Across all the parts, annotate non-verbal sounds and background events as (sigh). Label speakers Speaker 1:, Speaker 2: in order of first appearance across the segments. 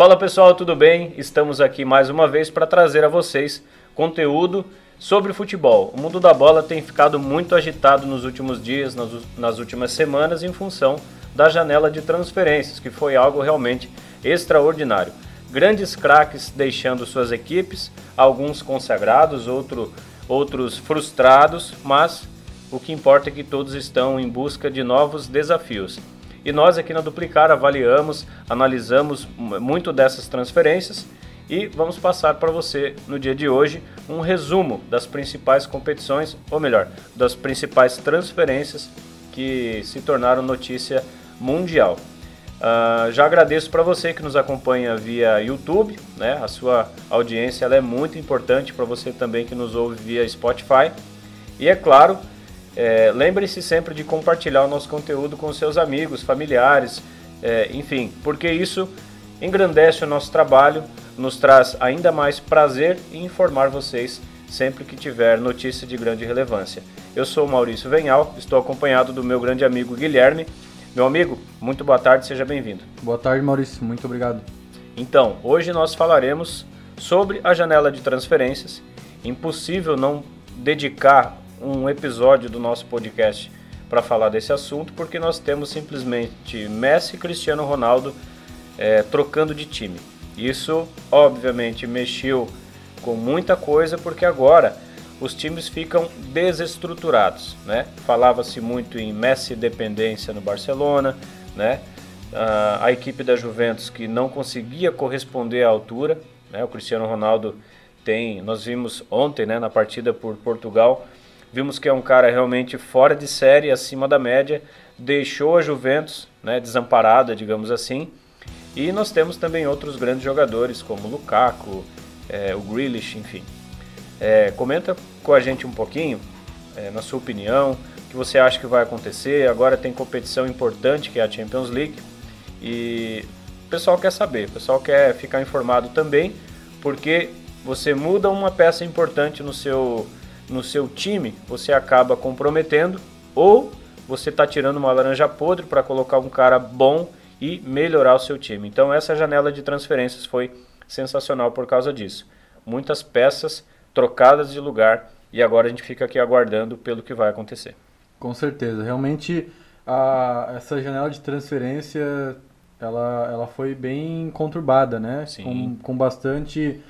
Speaker 1: Fala pessoal, tudo bem? Estamos aqui mais uma vez para trazer a vocês conteúdo sobre futebol. O mundo da bola tem ficado muito agitado nos últimos dias, nas, últimas semanas, em função da janela de transferências, que foi algo realmente extraordinário. Grandes craques deixando suas equipes, alguns consagrados, outro, outros frustrados, mas o que importa é que todos estão em busca de novos desafios. E nós aqui na Duplicar avaliamos, analisamos muito dessas transferências e vamos passar para você no dia de hoje um resumo das principais competições, ou melhor, das principais transferências que se tornaram notícia mundial. Uh, já agradeço para você que nos acompanha via YouTube, né? A sua audiência é muito importante para você também que nos ouve via Spotify. E é claro, é, Lembre-se sempre de compartilhar o nosso conteúdo com seus amigos, familiares, é, enfim, porque isso engrandece o nosso trabalho, nos traz ainda mais prazer em informar vocês sempre que tiver notícia de grande relevância. Eu sou Maurício Venhal, estou acompanhado do meu grande amigo Guilherme. Meu amigo, muito boa tarde, seja bem-vindo.
Speaker 2: Boa tarde, Maurício, muito obrigado.
Speaker 1: Então, hoje nós falaremos sobre a janela de transferências. Impossível não dedicar um episódio do nosso podcast para falar desse assunto, porque nós temos simplesmente Messi e Cristiano Ronaldo é, trocando de time. Isso, obviamente, mexeu com muita coisa, porque agora os times ficam desestruturados, né? Falava-se muito em Messi dependência no Barcelona, né? a, equipe da Juventus que não conseguia corresponder à altura, né? O Cristiano Ronaldo tem, nós vimos ontem, né, na partida por Portugal, Vimos que é um cara realmente fora de série, acima da média, deixou a Juventus né, desamparada, digamos assim. E nós temos também outros grandes jogadores, como o Lukaku, é, o Grealish, enfim. É, comenta com a gente um pouquinho, é, na sua opinião, o que você acha que vai acontecer. Agora tem competição importante, que é a Champions League. E o pessoal quer saber, o pessoal quer ficar informado também, porque você muda uma peça importante no seu no seu time, você acaba comprometendo ou você está tirando uma laranja podre para colocar um cara bom e melhorar o seu time. Então essa janela de transferências foi sensacional por causa disso. Muitas peças trocadas de lugar e agora a gente fica aqui aguardando pelo que vai acontecer.
Speaker 2: Com certeza, realmente a, essa janela de transferência ela, ela foi bem conturbada, né?
Speaker 1: Sim.
Speaker 2: Com, com bastante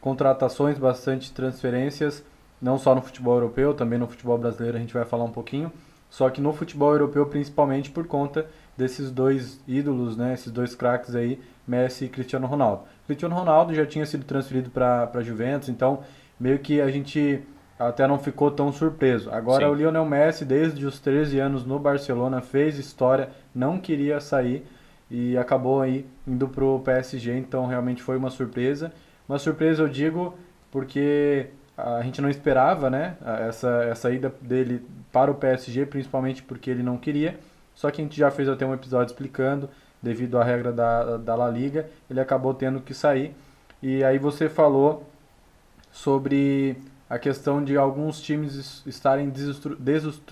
Speaker 2: contratações, bastante transferências não só no futebol europeu, também no futebol brasileiro a gente vai falar um pouquinho. Só que no futebol europeu, principalmente por conta desses dois ídolos, né, esses dois craques aí, Messi e Cristiano Ronaldo. Cristiano Ronaldo já tinha sido transferido para a Juventus, então meio que a gente até não ficou tão surpreso. Agora Sim. o Lionel Messi, desde os 13 anos no Barcelona, fez história, não queria sair e acabou aí indo para o PSG, então realmente foi uma surpresa. Uma surpresa eu digo porque a gente não esperava, né, essa, essa ida dele para o PSG, principalmente porque ele não queria. Só que a gente já fez até um episódio explicando, devido à regra da, da La Liga, ele acabou tendo que sair. E aí você falou sobre a questão de alguns times estarem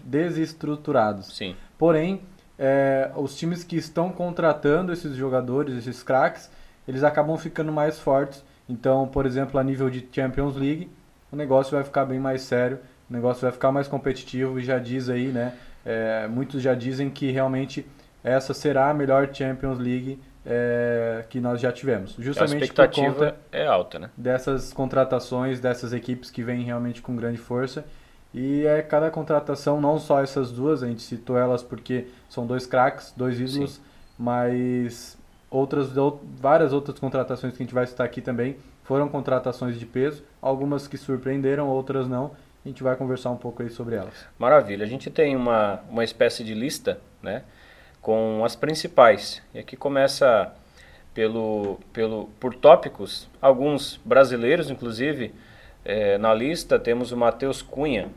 Speaker 2: desestruturados.
Speaker 1: Sim.
Speaker 2: Porém, é, os times que estão contratando esses jogadores, esses craques, eles acabam ficando mais fortes. Então, por exemplo, a nível de Champions League, o negócio vai ficar bem mais sério, o negócio vai ficar mais competitivo e já diz aí, né? É, muitos já dizem que realmente essa será a melhor Champions League é, que nós já tivemos.
Speaker 1: Justamente a expectativa por conta é alta, né?
Speaker 2: Dessas contratações, dessas equipes que vêm realmente com grande força. E é cada contratação, não só essas duas, a gente citou elas porque são dois craques, dois ídolos, Sim. mas outras várias outras contratações que a gente vai citar aqui também foram contratações de peso, algumas que surpreenderam, outras não. A gente vai conversar um pouco aí sobre elas.
Speaker 1: Maravilha. A gente tem uma, uma espécie de lista, né, com as principais. E aqui começa pelo, pelo, por tópicos, alguns brasileiros, inclusive, é, na lista temos o Matheus Cunha,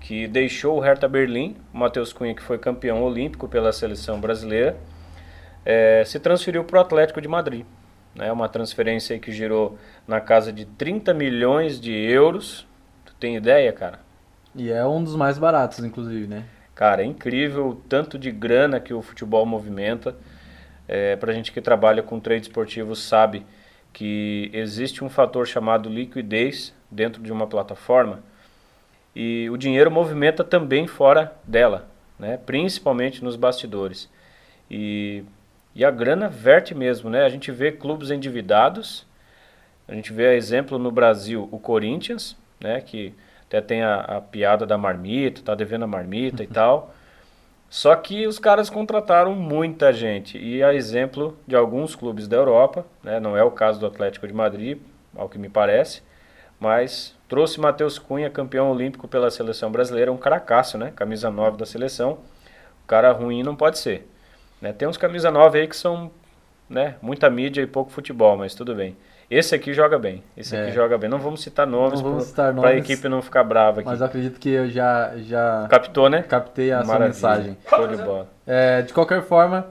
Speaker 1: que deixou o Hertha Berlim, o Matheus Cunha que foi campeão olímpico pela seleção brasileira, é, se transferiu para o Atlético de Madrid né, uma transferência que girou na casa de 30 milhões de euros. Tu tem ideia, cara?
Speaker 2: E é um dos mais baratos, inclusive, né?
Speaker 1: Cara, é incrível o tanto de grana que o futebol movimenta. É, pra gente que trabalha com trade esportivo sabe que existe um fator chamado liquidez dentro de uma plataforma e o dinheiro movimenta também fora dela, né? principalmente nos bastidores. E, e a grana verte mesmo, né? A gente vê clubes endividados, a gente vê exemplo no Brasil o Corinthians, né? que até tem a, a piada da marmita, tá devendo a marmita e (laughs) tal. Só que os caras contrataram muita gente. E a exemplo de alguns clubes da Europa, né, não é o caso do Atlético de Madrid, ao que me parece, mas trouxe Matheus Cunha, campeão olímpico pela seleção brasileira, um caracaço, né? Camisa 9 da seleção. O cara ruim não pode ser. Né? Tem uns camisa 9 aí que são né, muita mídia e pouco futebol, mas tudo bem. Esse aqui joga bem. Esse é. aqui joga bem. Não vamos citar nomes para a equipe não ficar brava aqui.
Speaker 2: Mas acredito que eu já já
Speaker 1: captou, né?
Speaker 2: Captei a sua mensagem.
Speaker 1: Show de bola.
Speaker 2: É, de qualquer forma,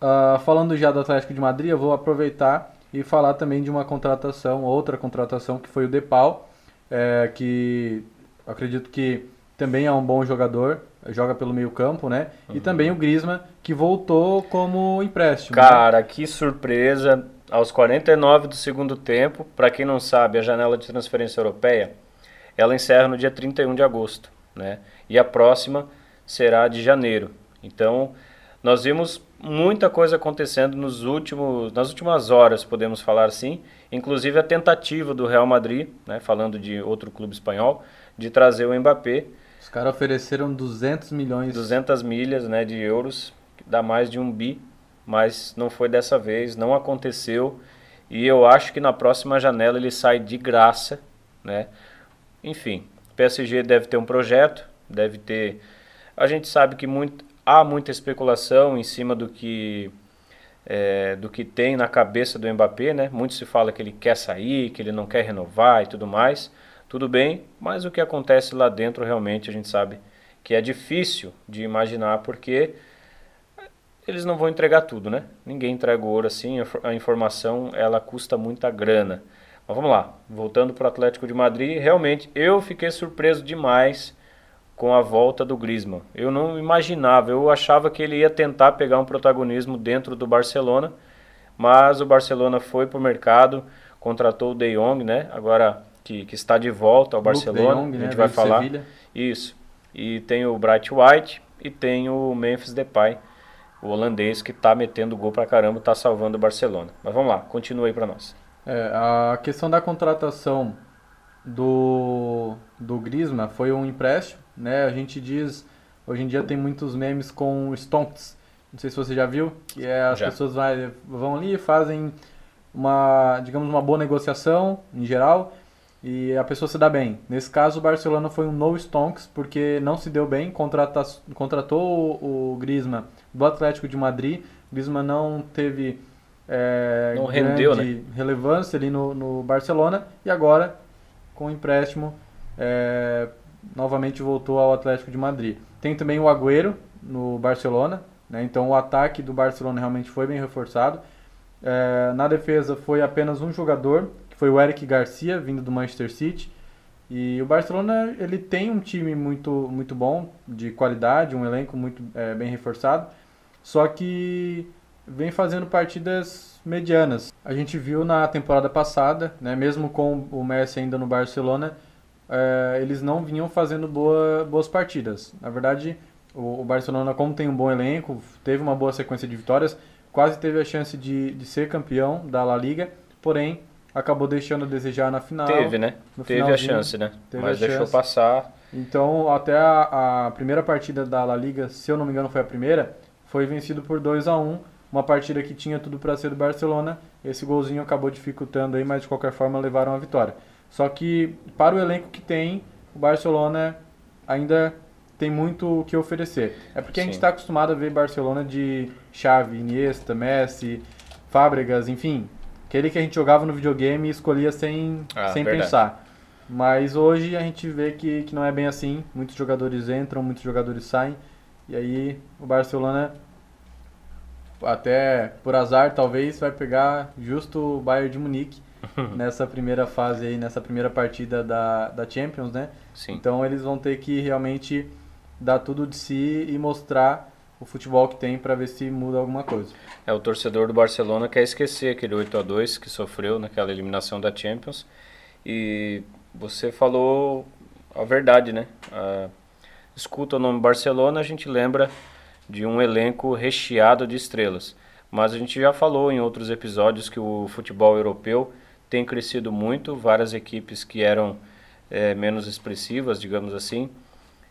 Speaker 2: uh, falando já do Atlético de Madrid, eu vou aproveitar e falar também de uma contratação, outra contratação que foi o Depal, é, que acredito que também é um bom jogador, joga pelo meio campo, né? Uhum. E também o Griezmann, que voltou como empréstimo.
Speaker 1: Né? Cara, né? que surpresa! aos 49 do segundo tempo. Para quem não sabe, a janela de transferência europeia ela encerra no dia 31 de agosto, né? E a próxima será de janeiro. Então, nós vimos muita coisa acontecendo nos últimos, nas últimas horas, podemos falar assim, inclusive a tentativa do Real Madrid, né, falando de outro clube espanhol, de trazer o Mbappé.
Speaker 2: Os caras ofereceram 200 milhões.
Speaker 1: 200 milhas né, de euros, dá mais de um bi mas não foi dessa vez, não aconteceu. E eu acho que na próxima janela ele sai de graça, né? Enfim, PSG deve ter um projeto, deve ter. A gente sabe que muito, há muita especulação em cima do que é, do que tem na cabeça do Mbappé, né? Muito se fala que ele quer sair, que ele não quer renovar e tudo mais. Tudo bem, mas o que acontece lá dentro realmente a gente sabe que é difícil de imaginar porque eles não vão entregar tudo, né? Ninguém entrega o ouro assim, a informação ela custa muita grana. Mas vamos lá, voltando para o Atlético de Madrid, realmente eu fiquei surpreso demais com a volta do Griezmann. Eu não imaginava, eu achava que ele ia tentar pegar um protagonismo dentro do Barcelona, mas o Barcelona foi para o mercado, contratou o De Jong, né? Agora que, que está de volta ao Barcelona, Jong, a gente né? vai falar. Sevilha. Isso. E tem o Bright White e tem o Memphis Depay o holandês que está metendo gol pra caramba, está salvando o Barcelona. Mas vamos lá, continua aí para nós.
Speaker 2: É, a questão da contratação do, do Griezmann foi um empréstimo, né? A gente diz, hoje em dia tem muitos memes com stonks, não sei se você já viu, que é as já. pessoas vai, vão ali e fazem uma, digamos, uma boa negociação em geral e a pessoa se dá bem. Nesse caso, o Barcelona foi um no stonks porque não se deu bem, contrata, contratou o, o Griezmann do Atlético de Madrid. O Griezmann não teve é,
Speaker 1: não rendeu, né?
Speaker 2: relevância ali no, no Barcelona e agora, com o empréstimo, é, novamente voltou ao Atlético de Madrid. Tem também o Agüero no Barcelona, né? então o ataque do Barcelona realmente foi bem reforçado. É, na defesa foi apenas um jogador, foi o Eric Garcia, vindo do Manchester City. E o Barcelona ele tem um time muito, muito bom, de qualidade, um elenco muito é, bem reforçado. Só que vem fazendo partidas medianas. A gente viu na temporada passada, né, mesmo com o Messi ainda no Barcelona, é, eles não vinham fazendo boa, boas partidas. Na verdade, o, o, Barcelona, como tem um bom elenco, teve uma boa sequência de vitórias, quase teve a chance de, de ser campeão da La Liga, porém acabou deixando a desejar na final.
Speaker 1: Teve, né? Teve a chance, né? Mas deixou chance. passar.
Speaker 2: Então, até a, a primeira partida da La Liga, se eu não me engano, foi a primeira foi vencido por 2 a 1 uma partida que tinha tudo para ser do Barcelona. Esse golzinho acabou dificultando aí, mas de qualquer forma levaram a vitória. Só que para o elenco que tem, o Barcelona ainda tem muito o que oferecer. É porque Sim. a gente está acostumado a ver Barcelona de Xavi, Iniesta, Messi, Fábregas, enfim, aquele que a gente jogava no videogame e escolhia sem, ah, sem pensar. Mas hoje a gente vê que, que não é bem assim. Muitos jogadores entram, muitos jogadores saem. E aí o Barcelona, até por azar talvez, vai pegar justo o Bayern de Munique (laughs) nessa primeira fase aí, nessa primeira partida da, da Champions, né?
Speaker 1: Sim.
Speaker 2: Então eles vão ter que realmente dar tudo de si e mostrar o futebol que tem para ver se muda alguma coisa.
Speaker 1: É, o torcedor do Barcelona quer esquecer aquele 8 a 2 que sofreu naquela eliminação da Champions. E você falou a verdade, né? Ah, escuta o nome Barcelona, a gente lembra de um elenco recheado de estrelas. Mas a gente já falou em outros episódios que o futebol europeu tem crescido muito, várias equipes que eram é, menos expressivas, digamos assim,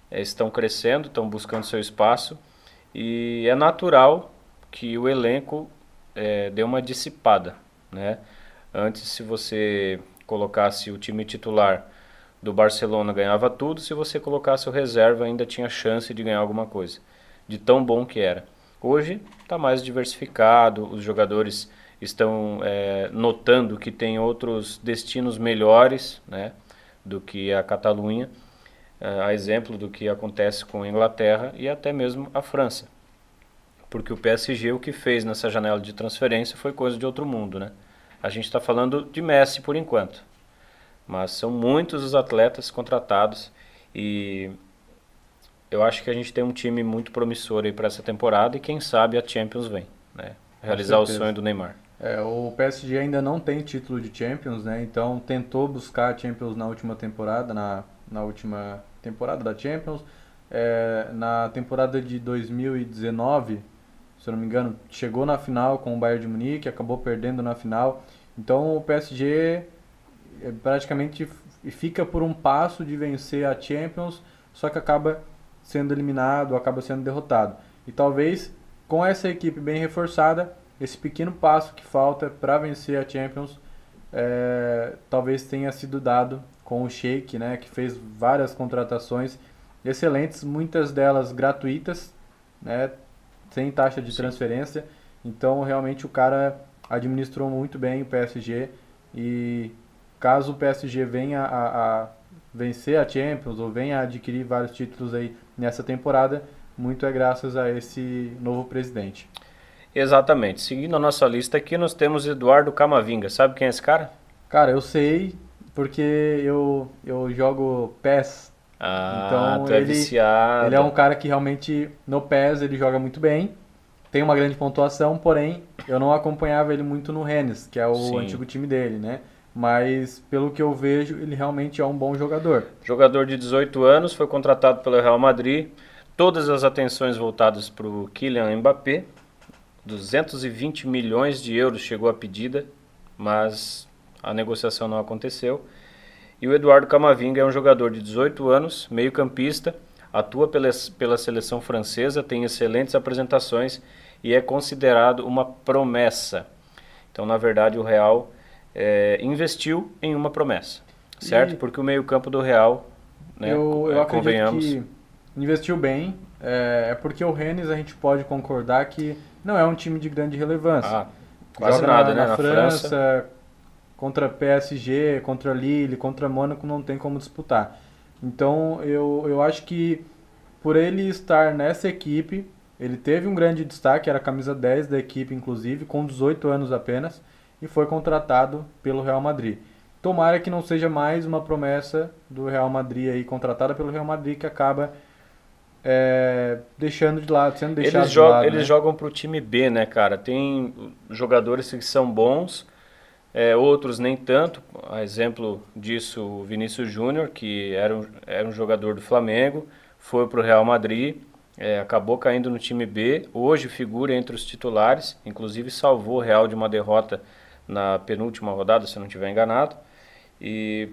Speaker 1: é, estão crescendo, estão buscando seu espaço e é natural que o elenco é, dê uma dissipada, né? Antes, se você colocasse o time titular do Barcelona ganhava tudo, se você colocasse o reserva ainda tinha chance de ganhar alguma coisa, de tão bom que era. Hoje está mais diversificado, os jogadores estão é, notando que tem outros destinos melhores né, do que a Catalunha a exemplo do que acontece com a Inglaterra e até mesmo a França. Porque o PSG o que fez nessa janela de transferência foi coisa de outro mundo, né? A gente está falando de Messi por enquanto, mas são muitos os atletas contratados e eu acho que a gente tem um time muito promissor aí para essa temporada e quem sabe a Champions vem, né? Realizar o sonho do Neymar.
Speaker 2: É, o PSG ainda não tem título de Champions, né? Então tentou buscar a Champions na última temporada, na, na última temporada da Champions. É, na temporada de 2019, se eu não me engano, chegou na final com o Bayern de Munique, acabou perdendo na final. Então o PSG é, praticamente fica por um passo de vencer a Champions, só que acaba sendo eliminado, acaba sendo derrotado. E talvez com essa equipe bem reforçada, esse pequeno passo que falta para vencer a Champions, é, talvez tenha sido dado com o Sheik, né, que fez várias contratações excelentes, muitas delas gratuitas, né, sem taxa de Sim. transferência. Então, realmente, o cara administrou muito bem o PSG e caso o PSG venha a, a vencer a Champions ou venha a adquirir vários títulos aí nessa temporada, muito é graças a esse novo presidente.
Speaker 1: Exatamente. Seguindo a nossa lista aqui, nós temos Eduardo Camavinga. Sabe quem é esse cara?
Speaker 2: Cara, eu sei, porque eu, eu jogo PES.
Speaker 1: Ah, então é ele, viciado.
Speaker 2: ele é um cara que realmente no PES ele joga muito bem, tem uma grande pontuação, porém eu não acompanhava ele muito no Rennes, que é o Sim. antigo time dele, né? Mas pelo que eu vejo, ele realmente é um bom jogador.
Speaker 1: Jogador de 18 anos, foi contratado pelo Real Madrid. Todas as atenções voltadas para o Kylian Mbappé. 220 milhões de euros chegou a pedida, mas a negociação não aconteceu. E o Eduardo Camavinga é um jogador de 18 anos, meio-campista, atua pela, pela seleção francesa, tem excelentes apresentações e é considerado uma promessa. Então, na verdade, o Real é, investiu em uma promessa, certo? E Porque o meio-campo do Real, né,
Speaker 2: eu, eu é, convenhamos. que investiu bem. É, é, porque o Rennes a gente pode concordar que não é um time de grande relevância. Ah,
Speaker 1: quase Joga nada, na, né?
Speaker 2: Na, França, França contra PSG, contra Lille, contra Mônaco não tem como disputar. Então eu, eu acho que por ele estar nessa equipe, ele teve um grande destaque, era a camisa 10 da equipe, inclusive, com 18 anos apenas, e foi contratado pelo Real Madrid. Tomara que não seja mais uma promessa do Real Madrid aí, contratada pelo Real Madrid, que acaba é, deixando de lado, sendo deixado
Speaker 1: eles
Speaker 2: de lado.
Speaker 1: Eles
Speaker 2: né?
Speaker 1: jogam para o time B, né, cara? Tem jogadores que são bons, é, outros nem tanto, a exemplo disso o Vinícius Júnior, que era um, era um jogador do Flamengo, foi para o Real Madrid, é, acabou caindo no time B, hoje figura entre os titulares, inclusive salvou o Real de uma derrota na penúltima rodada, se não estiver enganado. E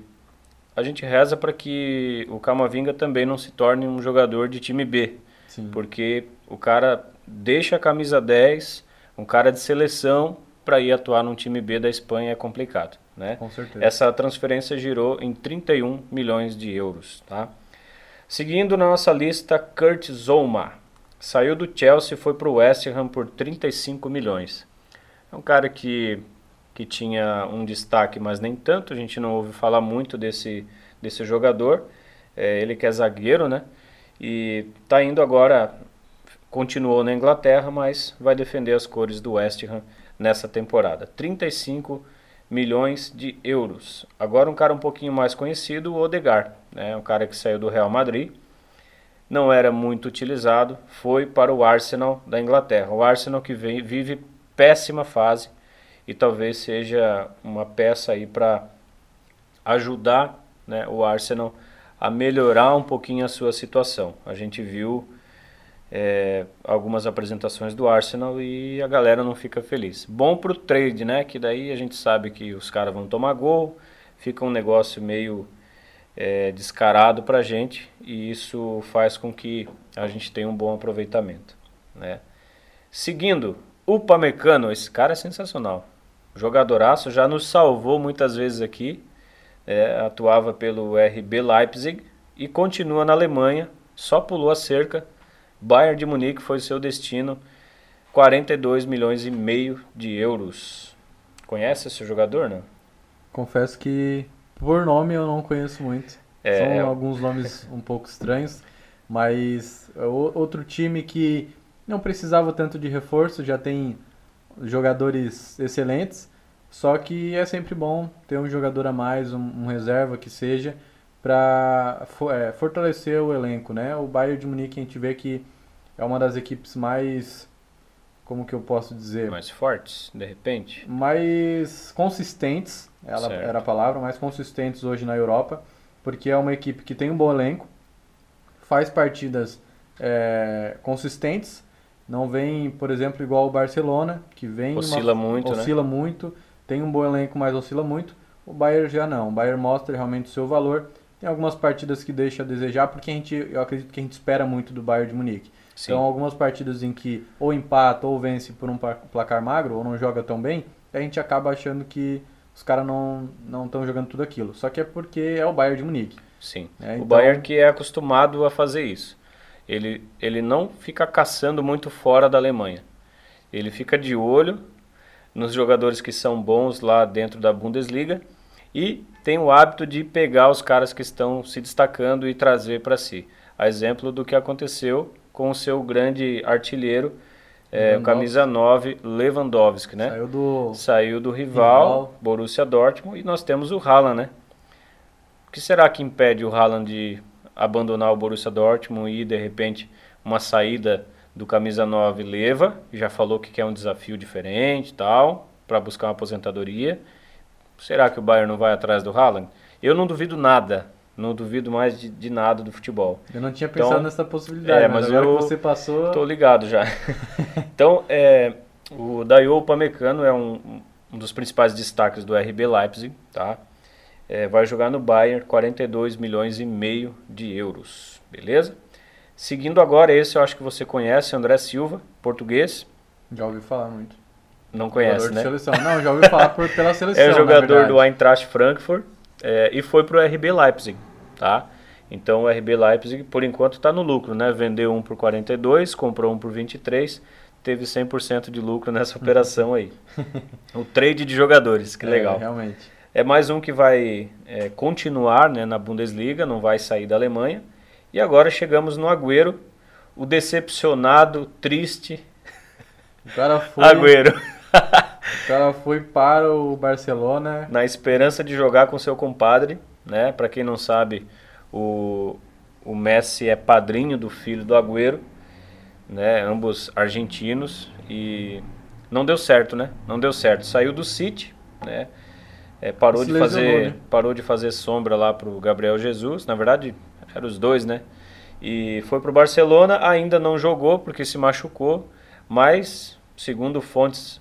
Speaker 1: a gente reza para que o Camavinga também não se torne um jogador de time B, Sim. porque o cara deixa a camisa 10, um cara de seleção, para ir atuar num time B da Espanha é complicado. Né?
Speaker 2: Com certeza.
Speaker 1: Essa transferência girou em 31 milhões de euros. Tá? Seguindo na nossa lista, Kurt Zouma. Saiu do Chelsea e foi para o West Ham por 35 milhões. É um cara que, que tinha um destaque, mas nem tanto. A gente não ouve falar muito desse, desse jogador. É, ele que é zagueiro, né? E está indo agora, continuou na Inglaterra, mas vai defender as cores do West Ham nessa temporada. 35 milhões de euros. Agora um cara um pouquinho mais conhecido, o Odegar, né? um cara que saiu do Real Madrid. não era muito utilizado, foi para o Arsenal da Inglaterra. O Arsenal que vem, vive péssima fase e talvez seja uma peça aí para ajudar né, o Arsenal a melhorar um pouquinho a sua situação. A gente viu é, algumas apresentações do Arsenal e a galera não fica feliz. Bom para o trade, né? Que daí a gente sabe que os caras vão tomar gol, fica um negócio meio é, descarado para a gente e isso faz com que a gente tenha um bom aproveitamento. Né? Seguindo, o Pamecano, esse cara é sensacional. Jogadoraço, já nos salvou muitas vezes aqui. É, atuava pelo RB Leipzig e continua na Alemanha, só pulou a cerca. Bayern de Munique foi seu destino, 42 milhões e meio de euros. Conhece esse jogador, não?
Speaker 2: Confesso que por nome eu não conheço muito. É, São é... alguns nomes um pouco estranhos, mas é outro time que não precisava tanto de reforço, já tem jogadores excelentes, só que é sempre bom ter um jogador a mais, um, um reserva que seja, para é, fortalecer o elenco, né? O Bayern de Munique a gente vê que é uma das equipes mais como que eu posso dizer?
Speaker 1: Mais fortes, de repente?
Speaker 2: Mais consistentes, ela certo. era a palavra, mais consistentes hoje na Europa, porque é uma equipe que tem um bom elenco, faz partidas é, consistentes, não vem, por exemplo, igual o Barcelona, que vem
Speaker 1: oscila uma, muito,
Speaker 2: né? oscila né? muito, tem um bom elenco, mas oscila muito. O Bayern já não. O Bayern mostra realmente o seu valor. Tem algumas partidas que deixa a desejar, porque a gente, eu acredito que a gente espera muito do Bayern de Munique. Sim. Então, algumas partidas em que ou empata ou vence por um placar magro ou não joga tão bem, a gente acaba achando que os caras não não estão jogando tudo aquilo. Só que é porque é o Bayern de Munique.
Speaker 1: Sim. É, então... O Bayern que é acostumado a fazer isso. Ele, ele não fica caçando muito fora da Alemanha. Ele fica de olho nos jogadores que são bons lá dentro da Bundesliga e tem o hábito de pegar os caras que estão se destacando e trazer para si. A exemplo do que aconteceu com o seu grande artilheiro, é, o camisa 9, Lewandowski, né?
Speaker 2: Saiu do,
Speaker 1: Saiu do rival, rival, Borussia Dortmund, e nós temos o Haaland, né? O que será que impede o Haaland de abandonar o Borussia Dortmund e, de repente, uma saída do camisa 9 leva, já falou que quer um desafio diferente tal, para buscar uma aposentadoria. Será que o Bayern não vai atrás do Haaland? Eu não duvido nada não duvido mais de, de nada do futebol.
Speaker 2: Eu não tinha pensado então, nessa possibilidade, é, mas, mas agora eu que você passou...
Speaker 1: Tô ligado já. (laughs) então, é, o Dayo Pamecano é um, um dos principais destaques do RB Leipzig, tá? É, vai jogar no Bayern 42 milhões e meio de euros, beleza? Seguindo agora, esse eu acho que você conhece, André Silva, português.
Speaker 2: Já ouvi falar muito.
Speaker 1: Não conhece, né?
Speaker 2: Seleção. Não, já ouvi falar por, pela (laughs) seleção.
Speaker 1: É jogador do Eintracht Frankfurt é, e foi para o RB Leipzig tá? Então o RB Leipzig, por enquanto, está no lucro, né? Vendeu um por 42, comprou um por 23, teve 100% de lucro nessa (laughs) operação aí. o trade de jogadores, que
Speaker 2: é,
Speaker 1: legal.
Speaker 2: Realmente.
Speaker 1: É mais um que vai é, continuar né, na Bundesliga, não vai sair da Alemanha. E agora chegamos no Agüero, o decepcionado, triste
Speaker 2: o cara (laughs) foi,
Speaker 1: Agüero. (laughs)
Speaker 2: o cara foi para o Barcelona.
Speaker 1: Na esperança de jogar com seu compadre né? Para quem não sabe, o, o Messi é padrinho do filho do Agüero, né? Ambos argentinos e não deu certo, né? Não deu certo. Saiu do City, né? É, parou de fazer, né? parou de fazer sombra lá pro Gabriel Jesus. Na verdade, eram os dois, né? E foi pro Barcelona, ainda não jogou porque se machucou, mas segundo fontes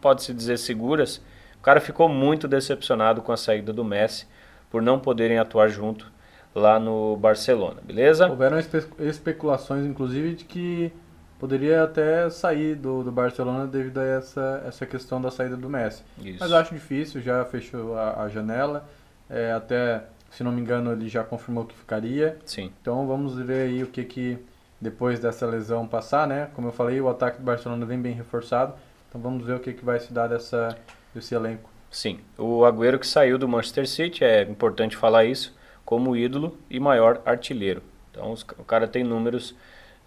Speaker 1: pode-se dizer seguras, o cara ficou muito decepcionado com a saída do Messi por não poderem atuar junto lá no Barcelona, beleza?
Speaker 2: Houveram espe especulações, inclusive, de que poderia até sair do, do Barcelona devido a essa, essa questão da saída do Messi. Isso. Mas acho difícil, já fechou a, a janela, é, até, se não me engano, ele já confirmou que ficaria.
Speaker 1: Sim.
Speaker 2: Então vamos ver aí o que que, depois dessa lesão passar, né? Como eu falei, o ataque do Barcelona vem bem reforçado, então vamos ver o que que vai se dar dessa, desse elenco.
Speaker 1: Sim, o Agüero que saiu do Manchester City, é importante falar isso, como ídolo e maior artilheiro. Então o cara tem números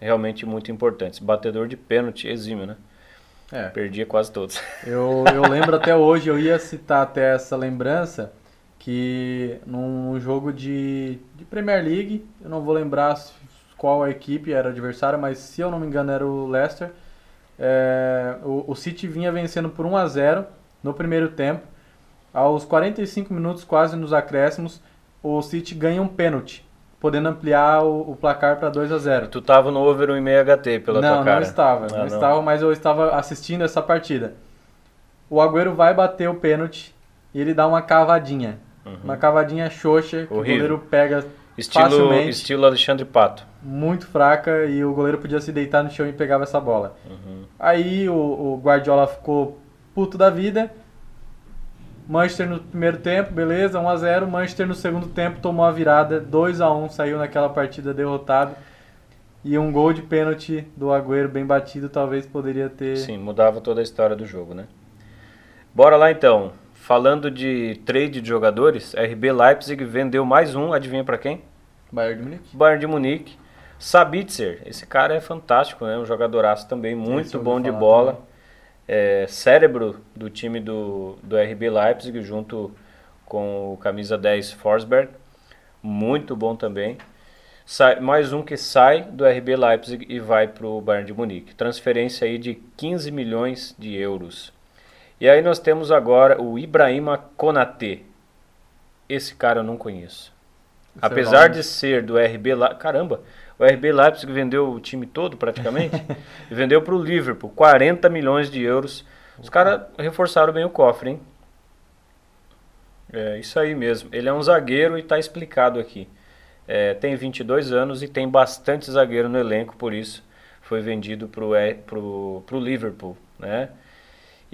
Speaker 1: realmente muito importantes. Batedor de pênalti exímio, né? É. Perdia quase todos. (laughs)
Speaker 2: Eu, eu lembro até hoje, eu ia citar até essa lembrança, que num jogo de, de Premier League, eu não vou lembrar qual a equipe era adversária, mas se eu não me engano era o Leicester. É, o, o City vinha vencendo por 1 a 0 no primeiro tempo. Aos 45 minutos, quase nos acréscimos, o City ganha um pênalti, podendo ampliar o, o placar para 2 a 0
Speaker 1: Tu tava no over 1,5 HT pela
Speaker 2: não,
Speaker 1: tua cara.
Speaker 2: Não, estava.
Speaker 1: Ah,
Speaker 2: não,
Speaker 1: não.
Speaker 2: estava, mas eu estava assistindo essa partida. O Agüero vai bater o pênalti e ele dá uma cavadinha. Uma cavadinha xoxa que
Speaker 1: Uhum. Horrível.
Speaker 2: o goleiro pega
Speaker 1: Estilo, estilo Alexandre Pato.
Speaker 2: muito fraca e o goleiro podia se deitar no chão e pegava essa bola.
Speaker 1: Uhum.
Speaker 2: Aí o, o Guardiola ficou puto da vida. Manchester no primeiro tempo, beleza, 1 a 0 Manchester no segundo tempo tomou a virada, 2 a 1 saiu naquela partida derrotado. E um gol de pênalti do Agüero bem batido talvez poderia ter.
Speaker 1: Sim, mudava toda a história do jogo, né? Bora lá então. Falando de trade de jogadores, RB Leipzig vendeu mais um, adivinha pra quem?
Speaker 2: Bayern de Munique.
Speaker 1: Bayern de Munique. Sabitzer, esse cara é fantástico, né? Um jogadoraço também, muito bom de bola. É, cérebro do time do, do RB Leipzig, junto com o camisa 10 Forsberg. Muito bom também. Sai- mais um que sai do RB Leipzig e vai para o Bayern de Munique. Transferência aí de 15 milhões de euros. E aí nós temos agora o Ibrahima Konaté. Esse cara eu não conheço.
Speaker 2: É
Speaker 1: Apesar de ser do RB Leipzig, caramba, o RB Leipzig vendeu o time todo praticamente (laughs) e vendeu para o Liverpool 40 milhões de euros. Os caras reforçaram bem o cofre, hein? É isso aí mesmo. Ele é um zagueiro e está explicado aqui. É, tem 22 anos e tem bastante zagueiro no elenco, por isso foi vendido para o pro, Liverpool, né?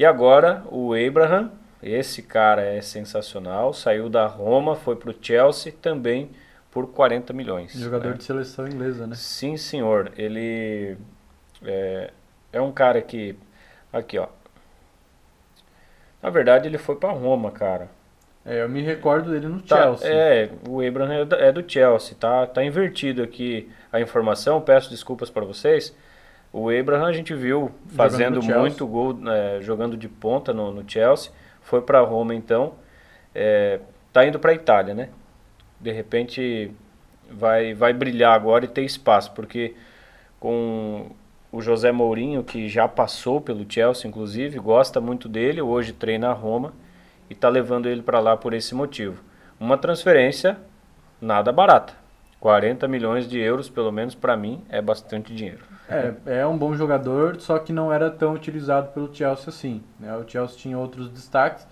Speaker 1: E agora o Abraham, esse cara é sensacional, saiu da Roma, foi para o Chelsea também por 40 milhões.
Speaker 2: Jogador
Speaker 1: né?
Speaker 2: de seleção inglesa, né?
Speaker 1: Sim, senhor. Ele é, é um cara que. Aqui, ó. Na verdade, ele foi para Roma, cara.
Speaker 2: É, eu me recordo dele no
Speaker 1: Tá,
Speaker 2: Chelsea.
Speaker 1: É, o Abraham é do, é Chelsea, tá? Tá invertido aqui a informação, peço desculpas para vocês. O Abraham a gente viu fazendo muito gol, é, jogando de ponta no, no Chelsea. Foi para Roma então. É, tá indo para Itália, né? De repente vai, vai brilhar agora e ter espaço, porque com o José Mourinho, que já passou pelo Chelsea, inclusive, gosta muito dele, hoje treina a Roma e está levando ele para lá por esse motivo. Uma transferência nada barata. 40 milhões de euros, pelo menos para mim, é bastante dinheiro.
Speaker 2: É, é um bom jogador, só que não era tão utilizado pelo Chelsea assim. Né? O Chelsea tinha outros destaques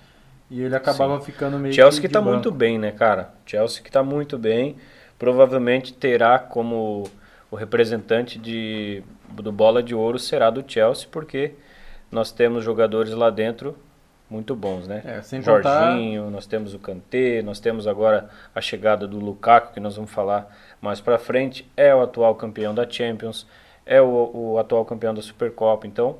Speaker 2: e ele acabava ficando meio
Speaker 1: Chelsea que
Speaker 2: de
Speaker 1: tá
Speaker 2: banco.
Speaker 1: muito bem, né, cara? Chelsea que tá muito bem. Provavelmente terá como o representante de, do bola de ouro será do Chelsea, porque nós temos jogadores lá dentro muito bons, né?
Speaker 2: É, sem contar-
Speaker 1: Jorginho, nós temos o Kanté, nós temos agora a chegada do Lukaku, que nós vamos falar mais pra frente, é o atual campeão da Champions, é o, o atual campeão da Supercopa, então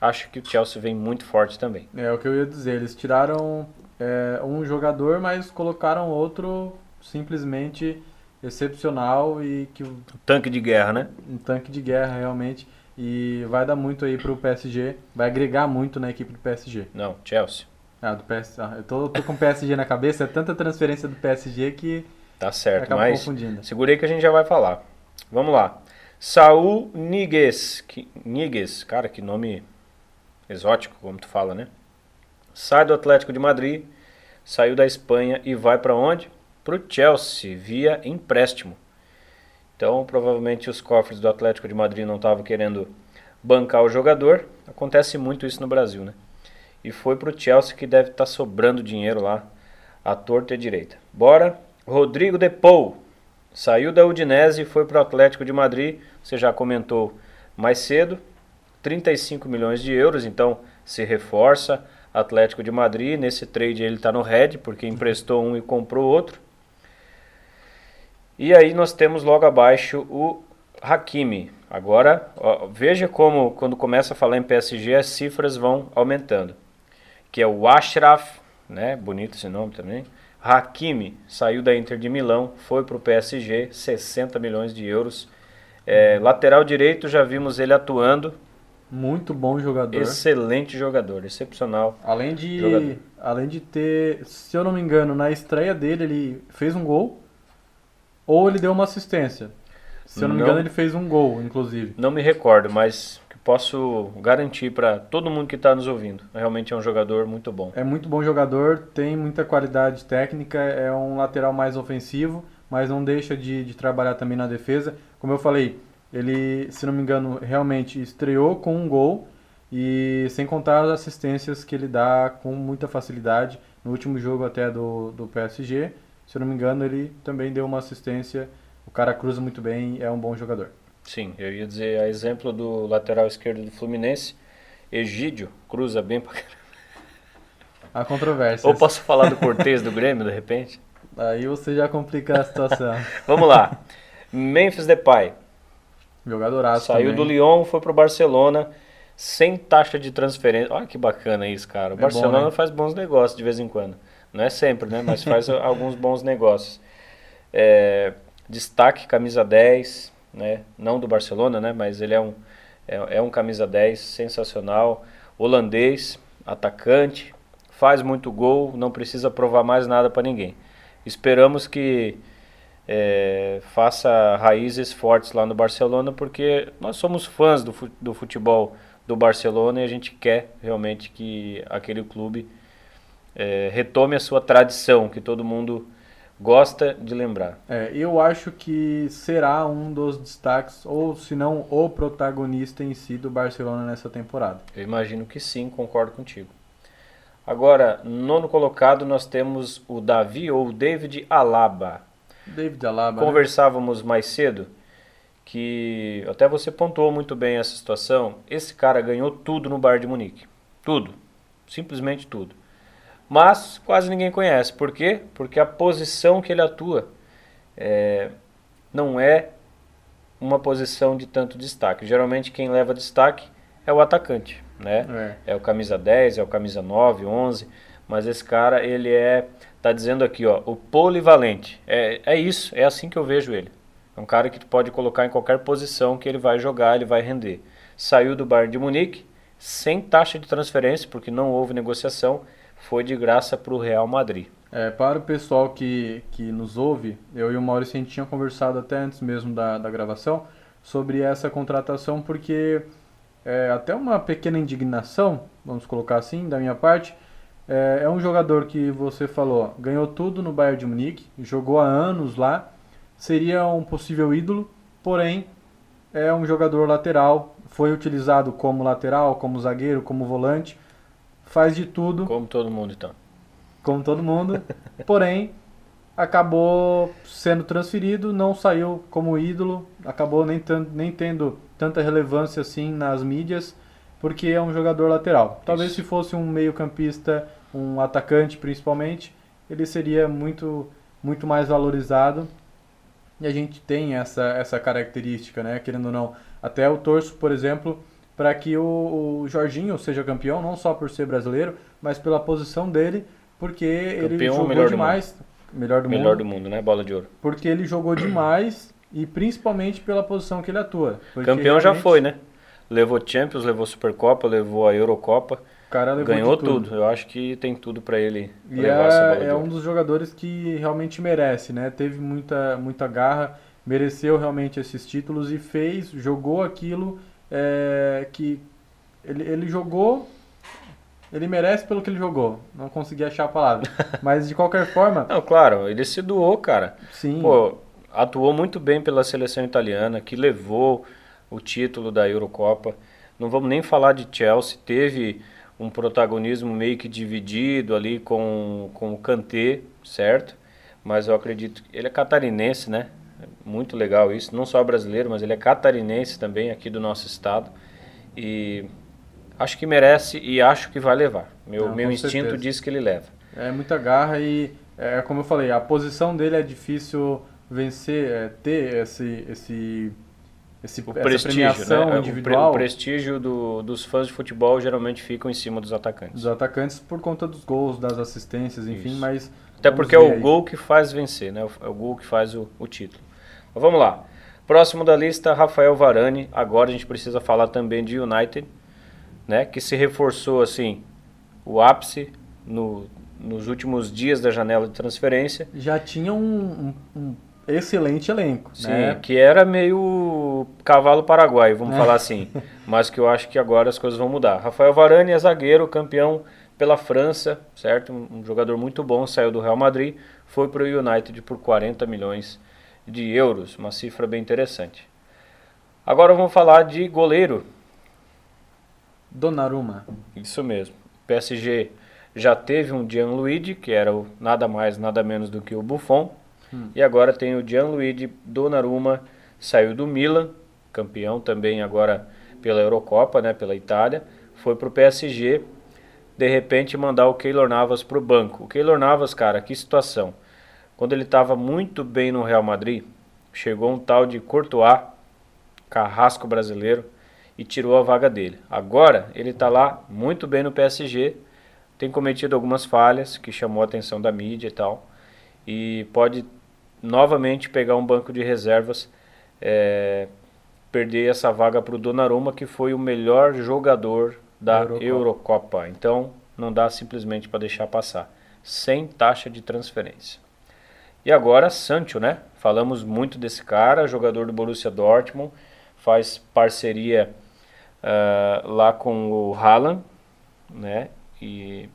Speaker 1: acho que o Chelsea vem muito forte também.
Speaker 2: É o que eu ia dizer. Eles tiraram é, um jogador, mas colocaram outro simplesmente excepcional e que
Speaker 1: O tanque de guerra, né?
Speaker 2: um tanque de guerra realmente. E vai dar muito aí pro PSG. Vai agregar muito na equipe do PSG.
Speaker 1: Não, Chelsea.
Speaker 2: Ah, do PS... ah, eu tô, tô com o PSG na cabeça. É tanta transferência do PSG que
Speaker 1: Tá certo,
Speaker 2: acaba
Speaker 1: mas
Speaker 2: confundindo.
Speaker 1: segurei que a gente já vai falar. Vamos lá. Saul Niguez. Que, Niguez, cara, que nome exótico, como tu fala, né? Sai do Atlético de Madrid, saiu da Espanha e vai para onde? Pro Chelsea, via empréstimo. Então, provavelmente os cofres do Atlético de Madrid não estavam querendo bancar o jogador. Acontece muito isso no Brasil, né? E foi pro Chelsea que deve estar sobrando dinheiro lá, à torta e à direita. Bora. Rodrigo De Paul saiu da Udinese e foi pro Atlético de Madrid. Você já comentou mais cedo. 35 milhões de euros, então se reforça. Atlético de Madrid, nesse trade ele está no red, porque emprestou um e comprou outro. E aí nós temos logo abaixo o Hakimi. Agora, ó, veja como quando começa a falar em PSG as cifras vão aumentando. Que é o Ashraf, né? Bonito esse nome também. Hakimi saiu da Inter de Milão, foi para o PSG, 60 milhões de euros. É, lateral direito, já vimos ele atuando.
Speaker 2: Muito bom jogador.
Speaker 1: Excelente jogador, excepcional.
Speaker 2: Além de,
Speaker 1: Jogador.
Speaker 2: além de ter, se eu não me engano, na estreia dele ele fez um gol ou ele deu uma assistência. Se eu não, não me engano, ele fez um gol, inclusive.
Speaker 1: Não me recordo, mas posso garantir para todo mundo que está nos ouvindo. Realmente é um jogador muito bom.
Speaker 2: É muito bom jogador, tem muita qualidade técnica, é um lateral mais ofensivo, mas não deixa de, de trabalhar também na defesa. Como eu falei, ele, se não me engano, realmente estreou com um gol e sem contar as assistências que ele dá com muita facilidade. No último jogo até do, do PSG, se eu não me engano, ele também deu uma assistência. O cara cruza muito bem, é um bom jogador.
Speaker 1: Sim, eu ia dizer, a exemplo do lateral esquerdo do Fluminense, Egídio, cruza bem pra caramba.
Speaker 2: A controvérsia.
Speaker 1: Ou posso falar do Cortez do Grêmio, de repente?
Speaker 2: Aí você já complica a situação. (laughs)
Speaker 1: Vamos lá. Memphis Depay.
Speaker 2: Jogadoraço
Speaker 1: Saiu
Speaker 2: também.
Speaker 1: do Lyon, foi pro Barcelona, sem taxa de transferência. Olha que bacana isso, cara. O é Barcelona bom, né? faz bons negócios de vez em quando. Não é sempre, né? Mas faz (laughs) alguns bons negócios. É, destaque, camisa 10, né? Não do Barcelona, né? Mas ele é um, é, é um camisa 10 sensacional, holandês, atacante, faz muito gol, não precisa provar mais nada para ninguém. Esperamos que é, faça raízes fortes lá no Barcelona, porque nós somos fãs do, do futebol do Barcelona e a gente quer realmente que aquele clube é, retome a sua tradição, que todo mundo gosta de lembrar.
Speaker 2: É, eu acho que será um dos destaques, ou se não o protagonista em si do Barcelona nessa temporada.
Speaker 1: Eu imagino que sim, concordo contigo. Agora, nono colocado, nós temos o Davi ou David Alaba.
Speaker 2: David Alaba. Né?
Speaker 1: Conversávamos né? mais cedo que até você pontuou muito bem essa situação. Esse cara ganhou tudo no Bayern de Munique. Tudo. Simplesmente tudo mas quase ninguém conhece. Por quê? Porque a posição que ele atua é, não é uma posição de tanto destaque. Geralmente quem leva destaque é o atacante, né? É. é o camisa 10, é o camisa 9, 11, mas esse cara ele é tá dizendo aqui, ó, o polivalente. É, é isso, é assim que eu vejo ele. É um cara que tu pode colocar em qualquer posição que ele vai jogar, ele vai render. Saiu do Bayern de Munique sem taxa de transferência, porque não houve negociação foi de graça para o Real Madrid.
Speaker 2: É, para o pessoal que, que nos ouve, eu e o Maurício a gente tinha conversado até antes mesmo da, da gravação sobre essa contratação, porque é até uma pequena indignação, vamos colocar assim, da minha parte. É, é um jogador que você falou, ganhou tudo no Bayern de Munique, jogou há anos lá, seria um possível ídolo, porém é um jogador lateral, foi utilizado como lateral, como zagueiro, como volante faz de tudo.
Speaker 1: Como todo mundo, então.
Speaker 2: Como todo mundo. (laughs) porém, acabou sendo transferido, não saiu como ídolo, acabou nem, nem tendo tanta relevância assim nas mídias, porque é um jogador lateral. Talvez Isso. se fosse um meio-campista, um atacante principalmente, ele seria muito, muito mais valorizado. E a gente tem essa, essa característica, né? Querendo ou não. Até o torço, por exemplo, para que o, o, Jorginho seja campeão, não só por ser brasileiro, mas pela posição dele, porque campeão, ele jogou melhor demais.
Speaker 1: Do melhor do melhor mundo. do mundo, né? Bola de ouro.
Speaker 2: Porque ele jogou demais e principalmente pela posição que ele atua.
Speaker 1: Campeão realmente... já foi, né? Levou Champions, levou Supercopa, levou a Eurocopa. O cara ganhou tudo. tudo. Eu acho que tem tudo para ele
Speaker 2: e levar é, essa bola é um dos jogadores que realmente merece, né? Teve muita muita garra, mereceu realmente esses títulos e fez, jogou aquilo é, que ele, ele jogou ele merece pelo que ele jogou. Não consegui achar a palavra. (laughs) Mas de qualquer forma.
Speaker 1: Não, claro, ele se doou, cara.
Speaker 2: Sim.
Speaker 1: Pô, atuou muito bem pela seleção italiana, que levou o título da Eurocopa. Não vamos nem falar de Chelsea, teve um protagonismo meio que dividido ali com, com o Kanté, certo? Mas eu acredito que ele é catarinense, né? Muito legal isso, não só brasileiro, mas ele é catarinense também, aqui do nosso estado. E acho que merece e acho que vai levar. Meu, não, meu instinto certeza. diz que ele leva.
Speaker 2: É muita garra e, é, como eu falei, a posição dele é difícil vencer, é, ter esse, esse, esse
Speaker 1: o prestígio, né? individual. O, prestígio do, dos fãs de futebol geralmente ficam em cima dos atacantes.
Speaker 2: Dos atacantes por conta dos gols, das assistências, enfim, Isso. mas...
Speaker 1: Até porque é o aí. gol que faz vencer, né? É o gol que faz o, o título. Mas vamos lá. Próximo da lista, Rafael Varane. Agora a gente precisa falar também de United, né? Que se reforçou assim o ápice no, nos últimos dias da janela de transferência.
Speaker 2: Já tinha um, um, um excelente elenco.
Speaker 1: Sim,
Speaker 2: né?
Speaker 1: que era meio cavalo paraguai, vamos é. falar assim. (laughs) Mas que eu acho que agora as coisas vão mudar. Rafael Varane é zagueiro, campeão pela França, certo? Um jogador muito bom, saiu do Real Madrid, foi para o United por 40 milhões de euros, uma cifra bem interessante. Agora vamos falar de goleiro.
Speaker 2: Donnarumma.
Speaker 1: Isso mesmo. PSG já teve um Gianluigi, que era o nada mais, nada menos do que o Buffon. Hum. E agora tem o Gianluigi Donnarumma, saiu do Milan, campeão também agora pela Eurocopa, né, pela Itália. Foi para o PSG, de repente mandar o Keylor Navas para o banco. O Keylor Navas, cara, que situação. Quando ele estava muito bem no Real Madrid, chegou um tal de Courtois, carrasco brasileiro, e tirou a vaga dele. Agora ele está lá muito bem no PSG, tem cometido algumas falhas que chamou a atenção da mídia e tal, e pode novamente pegar um banco de reservas, é, perder essa vaga para o Donnarumma, que foi o melhor jogador da Eurocopa. Eurocopa. Então não dá simplesmente para deixar passar, sem taxa de transferência. E agora Sancho, né? Falamos muito desse cara, jogador do Borussia Dortmund, faz parceria uh, lá com o Haaland, né? E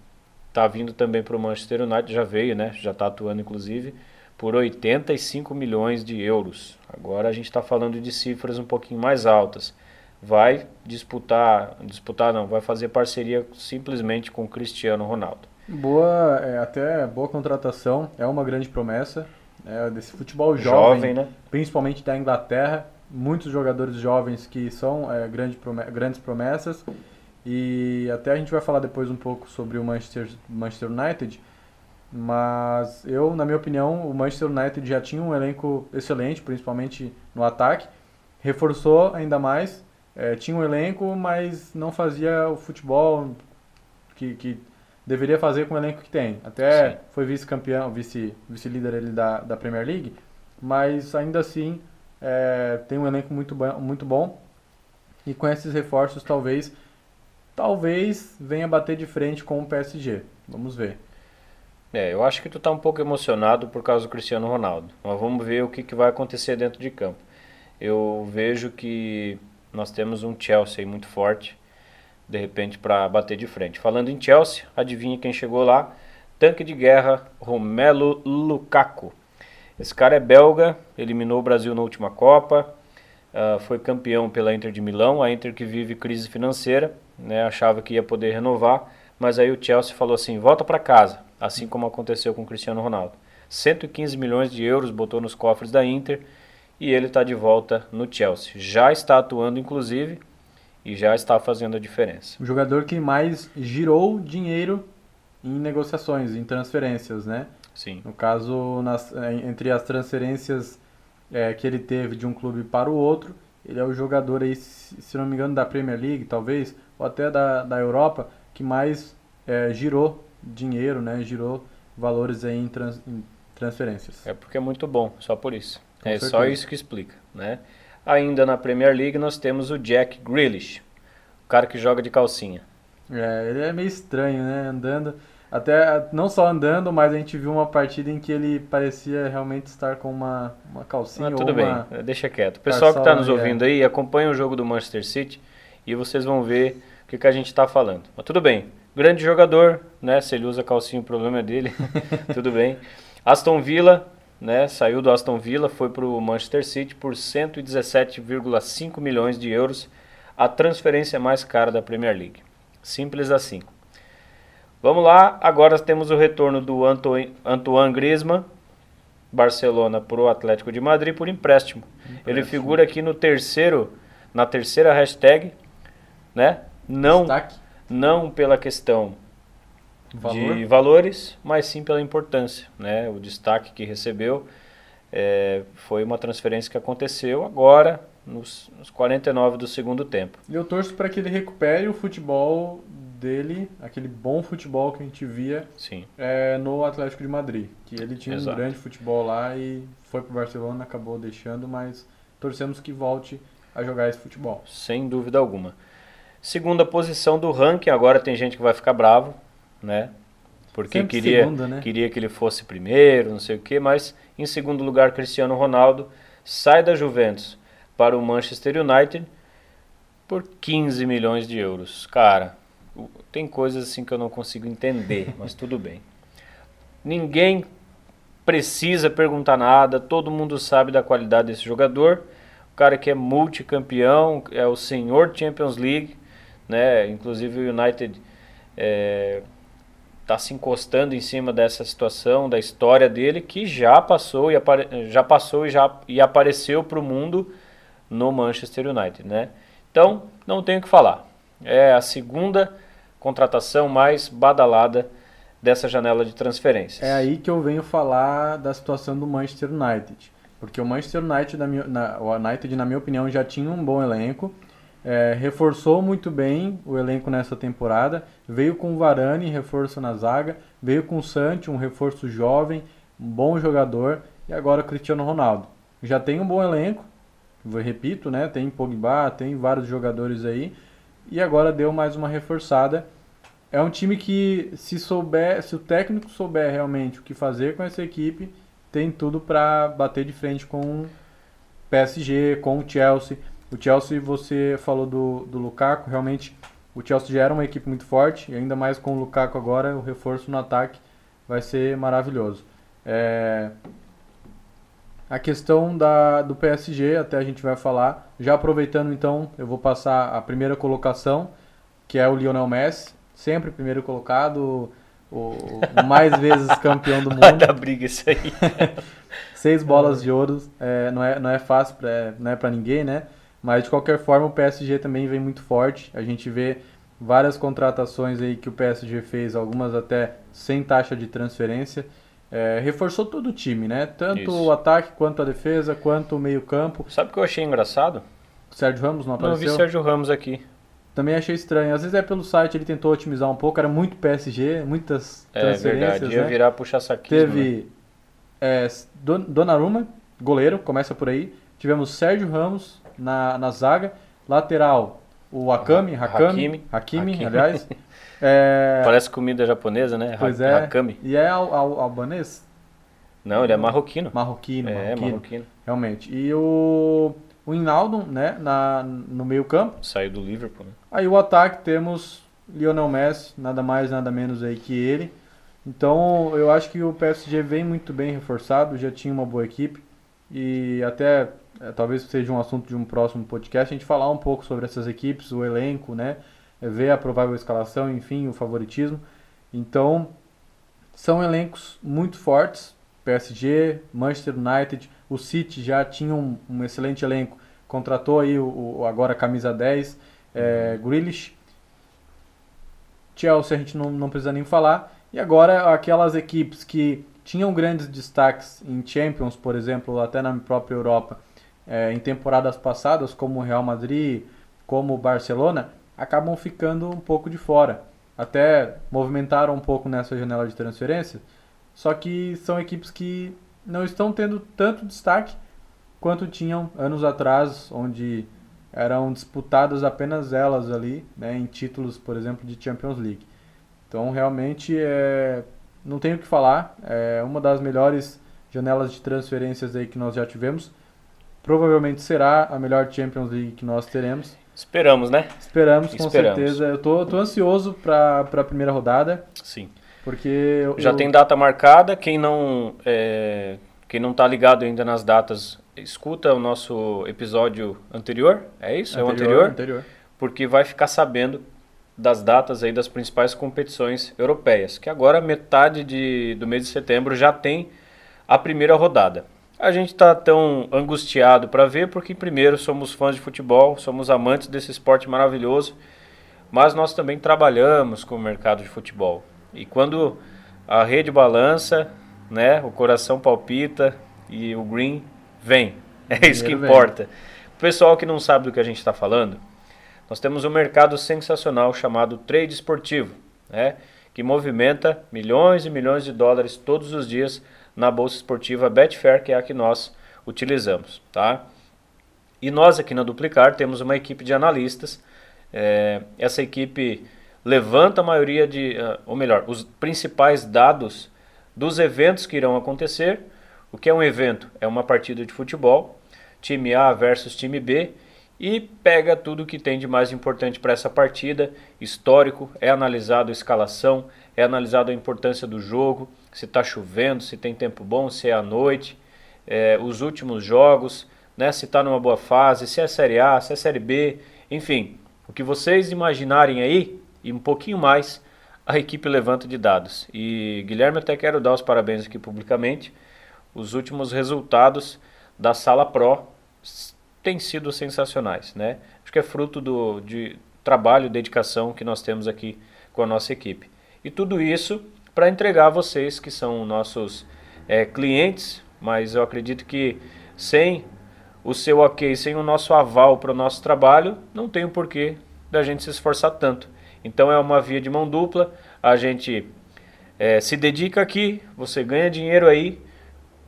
Speaker 1: tá vindo também para o Manchester United, já veio, né? Já está atuando inclusive por 85 milhões de euros. Agora a gente está falando de cifras um pouquinho mais altas. Vai disputar, disputar não, vai fazer parceria simplesmente com Cristiano Ronaldo.
Speaker 2: Boa, é, até boa contratação, é uma grande promessa é, desse futebol jovem, jovem né? principalmente da Inglaterra muitos jogadores jovens que são é, grande grandes promessas. E até a gente vai falar depois um pouco sobre o Manchester, Manchester United. Mas eu, na minha opinião, o Manchester United já tinha um elenco excelente, principalmente no ataque. Reforçou ainda mais. É, tinha um elenco, mas não fazia o futebol que, que deveria fazer com o elenco que tem. Até Sim. foi vice-campeão, vice-líder vice da, da Premier League, mas ainda assim é, tem um elenco muito, muito bom e com esses reforços talvez talvez venha bater de frente com o PSG. Vamos ver.
Speaker 1: É, eu acho que tu tá um pouco emocionado por causa do Cristiano Ronaldo. Mas vamos ver o que, que vai acontecer dentro de campo. Eu vejo que nós temos um Chelsea muito forte, de repente, para bater de frente. Falando em Chelsea, adivinha quem chegou lá? Tanque de guerra Romelu Lukaku. Esse cara é belga, eliminou o Brasil na última Copa, uh, foi campeão pela Inter de Milão, a Inter que vive crise financeira, né, achava que ia poder renovar, mas aí o Chelsea falou assim, volta para casa, assim como aconteceu com o Cristiano Ronaldo. 115 milhões de euros botou nos cofres da Inter e ele está de volta no Chelsea. Já está atuando, inclusive, e já está fazendo a diferença.
Speaker 2: O jogador que mais girou dinheiro em negociações, em transferências, né?
Speaker 1: Sim.
Speaker 2: No caso, nas, é, entre as transferências é, que ele teve de um clube para o outro, ele é o jogador aí, se não me engano, da Premier League, talvez, ou até da, da Europa, que mais é, girou dinheiro, né? Girou valores aí em, trans, em transferências.
Speaker 1: É porque é muito bom, só por isso. Com é certeza. só isso que explica, né? Ainda na Premier League nós temos o Jack Grealish, o cara que joga de calcinha.
Speaker 2: É, ele é meio estranho, né? Andando. Até não só andando, mas a gente viu uma partida em que ele parecia realmente estar com uma, uma calcinha. Ah,
Speaker 1: tudo bem, deixa quieto. O pessoal que está nos ouvindo aí, acompanha o jogo do Manchester City e vocês vão ver o que, que a gente está falando. Mas tudo bem, grande jogador, né? Se ele usa calcinha, o problema é dele. (laughs) tudo bem. Aston Villa, né? Saiu do Aston Villa, foi para o Manchester City por 117,5 milhões de euros, a transferência mais cara da Premier League. Simples assim. Vamos lá, agora temos o retorno do Antoine, Antoine Griezmann, Barcelona para o Atlético de Madrid por empréstimo. empréstimo. Ele figura aqui no terceiro, na terceira hashtag, né? Não, Destaque. não pela questão Valor. de valores, mas sim pela importância, né? O destaque que recebeu é, foi uma transferência que aconteceu agora nos, nos 49 do segundo tempo.
Speaker 2: Eu torço para que ele recupere o futebol dele, aquele bom futebol que a gente via é, no Atlético de Madrid. Que ele tinha Exato. um grande futebol lá e foi para o Barcelona, acabou deixando, mas torcemos que volte a jogar esse futebol.
Speaker 1: Sem dúvida alguma. Segunda posição do ranking, agora tem gente que vai ficar bravo, né? Porque queria, segunda, né? queria que ele fosse primeiro, não sei o quê, mas Em segundo lugar, Cristiano Ronaldo sai da Juventus para o Manchester United por 15 milhões de euros. Cara, tem coisas assim que eu não consigo entender, mas (laughs) tudo bem. Ninguém precisa perguntar nada, todo mundo sabe da qualidade desse jogador. O cara que é multicampeão, é o senhor Champions League, né? Inclusive o United é, tá se encostando em cima dessa situação, da história dele, que já passou e, já passou e, já, e apareceu para o mundo no Manchester United, né? Então, não tenho o que falar. É a segunda contratação mais badalada dessa janela de transferências.
Speaker 2: É aí que eu venho falar da situação do Manchester United. Porque o Manchester United, na minha, na, o United, na minha opinião, já tinha um bom elenco. É, reforçou muito bem o elenco nessa temporada. Veio com o Varane, reforço na zaga. Veio com o Santi, um reforço jovem, um bom jogador. E agora o Cristiano Ronaldo. Já tem um bom elenco. Eu repito, né? Tem Pogba, tem vários jogadores aí. E agora deu mais uma reforçada. É um time que, se souber, se o técnico souber realmente o que fazer com essa equipe, tem tudo para bater de frente com o PSG, com o Chelsea. O Chelsea, você falou do, do Lukaku, realmente o Chelsea já era uma equipe muito forte, e ainda mais com o Lukaku agora, o reforço no ataque vai ser maravilhoso. É... A questão da, do PSG, até a gente vai falar. Já aproveitando então, eu vou passar a primeira colocação, que é o Lionel Messi sempre primeiro colocado, o mais vezes (laughs) campeão do mundo.
Speaker 1: da briga isso aí. (laughs)
Speaker 2: Seis bolas de ouro, é, não, é, não é fácil, pra, não é para ninguém, né? Mas de qualquer forma o PSG também vem muito forte. A gente vê várias contratações aí que o PSG fez, algumas até sem taxa de transferência. É, reforçou todo o time, né? Tanto Isso. o ataque quanto a defesa, quanto o meio-campo.
Speaker 1: Sabe o que eu achei engraçado?
Speaker 2: O Sérgio Ramos não apareceu?
Speaker 1: Não vi Sérgio Ramos aqui.
Speaker 2: Também achei estranho. Às vezes é pelo site, ele tentou otimizar um pouco, era muito PSG, muitas é, transferências. É verdade,
Speaker 1: ia
Speaker 2: né?
Speaker 1: virar puxa saquismo.
Speaker 2: Teve né? é, Donnarumma, goleiro, começa por aí. Tivemos Sérgio Ramos na, na zaga. Lateral, o Akami, Hakami, Hakimi, Hakimi, Hakimi. aliás. (laughs)
Speaker 1: É... Parece comida japonesa, né?
Speaker 2: Pois é. Hakami. E é al al albanês?
Speaker 1: Não, ele é marroquino.
Speaker 2: Marroquino,
Speaker 1: é, marroquino. marroquino.
Speaker 2: Realmente. E o o Hinaldo, né, na, no meio campo.
Speaker 1: Saiu do Liverpool, né?
Speaker 2: Aí o ataque temos Lionel Messi, nada mais, nada menos aí que ele. Então eu acho que o PSG vem muito bem reforçado, já tinha uma boa equipe. E até, é, talvez seja um assunto de um próximo podcast, a gente falar um pouco sobre essas equipes, o elenco, né? É, ver a provável escalação, enfim, o favoritismo. Então, são elencos muito fortes. PSG, Manchester United, o City já tinha um, um excelente elenco, contratou aí o, o agora camisa 10, é, Grealish. Chelsea a gente não, não precisa nem falar. E agora aquelas equipes que tinham grandes destaques em Champions, por exemplo, até na própria Europa, é, em temporadas passadas, como o Real Madrid, como o Barcelona, acabam ficando um pouco de fora. Até movimentaram um pouco nessa janela de transferência, só que são equipes que não estão tendo tanto destaque quanto tinham anos atrás, onde eram disputadas apenas elas ali, né, em títulos, por exemplo, de Champions League. Então, realmente, é, não tenho o que falar. É uma das melhores janelas de transferências aí que nós já tivemos. Provavelmente será a melhor Champions League que nós teremos.
Speaker 1: Esperamos, né?
Speaker 2: Esperamos, com Esperamos. certeza. Eu tô, tô ansioso para a primeira rodada.
Speaker 1: Sim.
Speaker 2: Porque eu,
Speaker 1: já
Speaker 2: eu...
Speaker 1: tem data marcada. Quem não é, quem não está ligado ainda nas datas, escuta o nosso episódio anterior. É isso? Anterior, é o anterior?
Speaker 2: Anterior.
Speaker 1: Porque vai ficar sabendo das datas aí das principais competições europeias. Que agora metade de, do mês de setembro já tem a primeira rodada. A gente está tão angustiado para ver porque primeiro somos fãs de futebol, somos amantes desse esporte maravilhoso, mas nós também trabalhamos com o mercado de futebol. E quando a rede balança, né, o coração palpita e o green vem. (laughs) É isso que importa. O pessoal que não sabe do que a gente está falando, nós temos um mercado sensacional chamado trade esportivo, né, que movimenta milhões e milhões de dólares todos os dias na bolsa esportiva Betfair, que é a que nós utilizamos, tá? E nós aqui na Duplicar temos uma equipe de analistas. É, essa equipe levanta a maioria de, uh, ou melhor, os principais dados dos eventos que irão acontecer, O que é um evento? É uma partida de futebol, time A versus time B, e pega tudo que tem de mais importante para essa partida, histórico, é analisado a escalação, é analisado a importância do jogo, se está chovendo, se tem tempo bom, se é à noite, é, os últimos jogos, né, se está numa boa fase, se é Série A, se é Série B, enfim, o que vocês imaginarem aí e um pouquinho mais, a equipe levanta de dados. E Guilherme, até quero dar os parabéns aqui publicamente. Os últimos resultados da Sala Pro têm sido sensacionais, né? Acho que é fruto do de trabalho dedicação que nós temos aqui com a nossa equipe. E tudo isso para entregar a vocês que são nossos é, clientes, mas eu acredito que sem o seu ok, sem o nosso aval para o nosso trabalho, não tem o porquê da gente se esforçar tanto. Então é uma via de mão dupla, a gente é, se dedica aqui, você ganha dinheiro aí,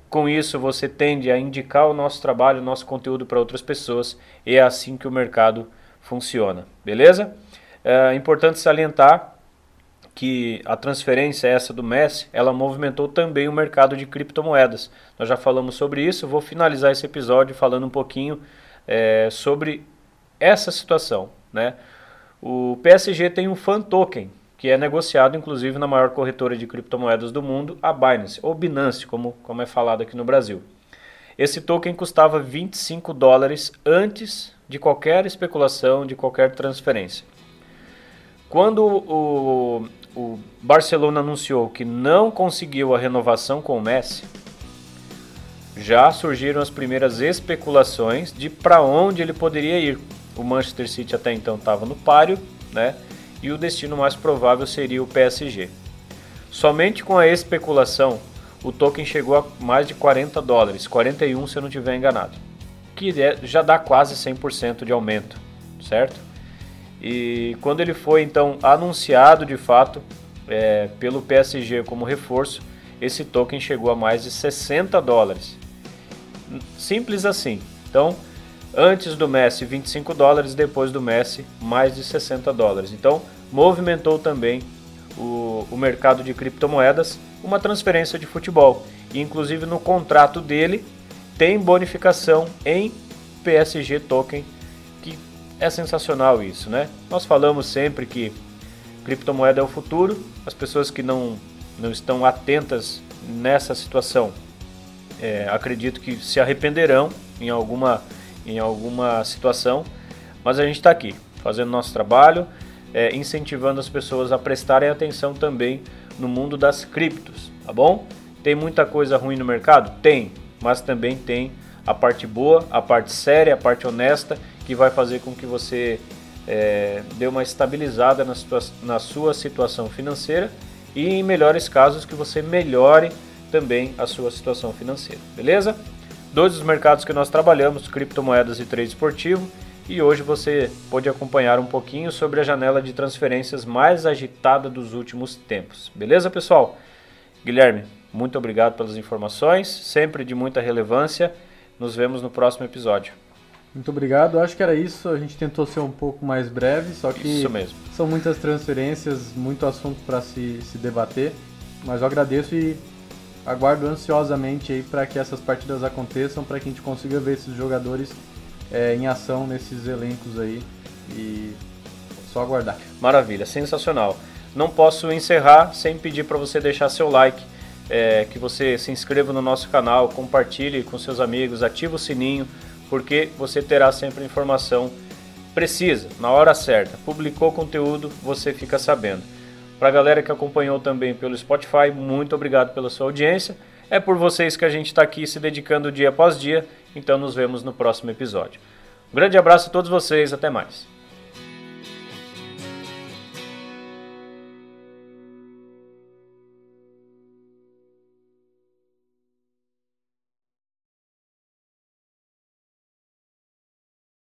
Speaker 1: com isso você tende a indicar o nosso trabalho, o nosso conteúdo para outras pessoas, e é assim que o mercado funciona, beleza? É importante salientar que a transferência essa do Messi, ela movimentou também o mercado de criptomoedas. Nós já falamos sobre isso, vou finalizar esse episódio falando um pouquinho é, sobre essa situação. Né? O PSG tem um fan token, que é negociado inclusive na maior corretora de criptomoedas do mundo, a Binance, ou Binance, como, como é falado aqui no Brasil. Esse token custava 25 dólares antes de qualquer especulação, de qualquer transferência. Quando o, o Barcelona anunciou que não conseguiu a renovação com o Messi, já surgiram as primeiras especulações de para onde ele poderia ir. O Manchester City até então estava no páreo, né? E o destino mais provável seria o PSG. Somente com a especulação, o token chegou a mais de 40 dólares, 41 se eu não estiver enganado, que é, já dá quase 100% de aumento, certo? E quando ele foi então anunciado de fato é, pelo PSG como reforço, esse token chegou a mais de 60 dólares. Simples assim. Então, antes do Messi 25 dólares, depois do Messi mais de 60 dólares. Então, movimentou também o, o mercado de criptomoedas uma transferência de futebol. E, inclusive no contrato dele tem bonificação em PSG token é sensacional isso, né? Nós falamos sempre que criptomoeda é o futuro. As pessoas que não, não estão atentas nessa situação, é, acredito que se arrependerão em alguma, em alguma situação. Mas a gente está aqui, fazendo nosso trabalho, é, incentivando as pessoas a prestarem atenção também no mundo das criptos, tá bom? Tem muita coisa ruim no mercado? Tem, mas também tem a parte boa, a parte séria, a parte honesta que vai fazer com que você é, dê uma estabilizada na, situa na sua situação financeira e, em melhores casos, que você melhore também a sua situação financeira, beleza? Dois dos mercados que nós trabalhamos, criptomoedas e trade esportivo, e hoje você pode acompanhar um pouquinho sobre a janela de transferências mais agitada dos últimos tempos, beleza, pessoal? Guilherme, muito obrigado pelas informações, sempre de muita relevância. Nos vemos no próximo episódio.
Speaker 2: Muito obrigado. Acho que era isso. A gente tentou ser um pouco mais breve, só que são muitas transferências, muito assunto para se, se debater. Mas eu agradeço e aguardo ansiosamente aí para que essas partidas aconteçam, para que a gente consiga ver esses jogadores é, em ação nesses elencos aí. E só aguardar.
Speaker 1: Maravilha, sensacional. Não posso encerrar sem pedir para você deixar seu like, é, que você se inscreva no nosso canal, compartilhe com seus amigos, ative o sininho porque você terá sempre informação precisa, na hora certa. Publicou conteúdo, você fica sabendo. Para a galera que acompanhou também pelo Spotify, muito obrigado pela sua audiência. É por vocês que a gente está aqui se dedicando dia após dia, então nos vemos no próximo episódio. Um grande abraço a todos vocês, até mais.